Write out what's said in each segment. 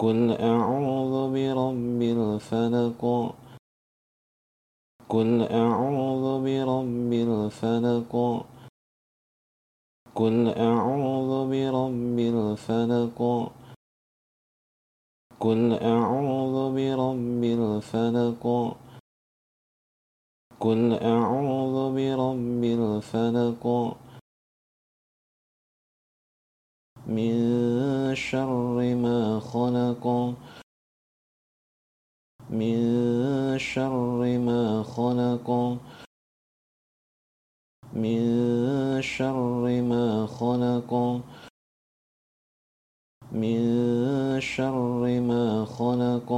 قل أعوذ برب الفلق قل أعوذ برب الفلق قل أعوذ برب الفلق قل أعوذ برب الفلق قل أعوذ برب الفلق من شر ما خلق من شر ما خلق من شر ما خلق من شر ما خلق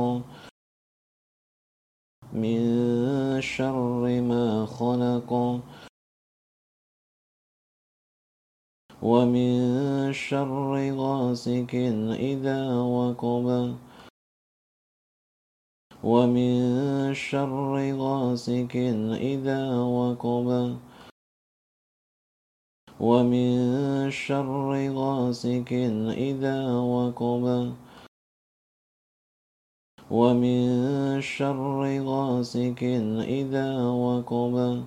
من شر ما خلق. ومن شر غاسق إذا وقب. ومن شر غاسق إذا وقب. ومن شر غاسق إذا وقب. ومن شر غاسق إذا وقب.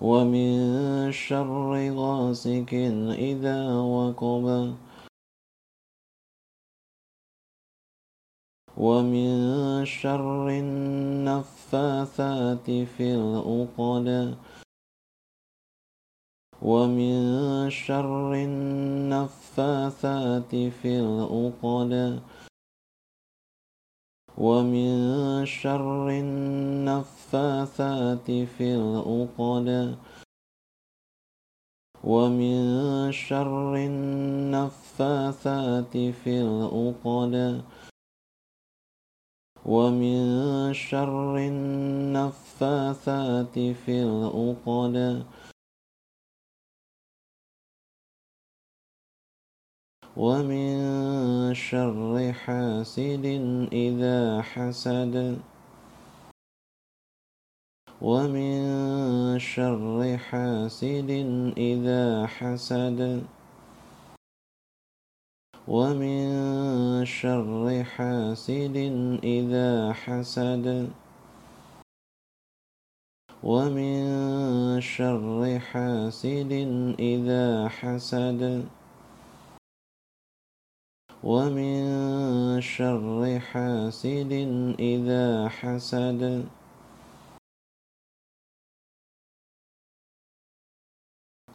ومن شر غاسق إذا وقب. ومن شر النفاثات في العقد ومن شر النفاثات في العقد ومن شر النفاثات في العقد ومن شر النفاثات في العقد ومن شر النفاثات في العقد ومن شر حاسد إذا حسد ومن شر حاسد إذا حسد. ومن شر حاسد إذا حسد. ومن شر حاسد إذا حسد. ومن شر حاسد إذا حسد.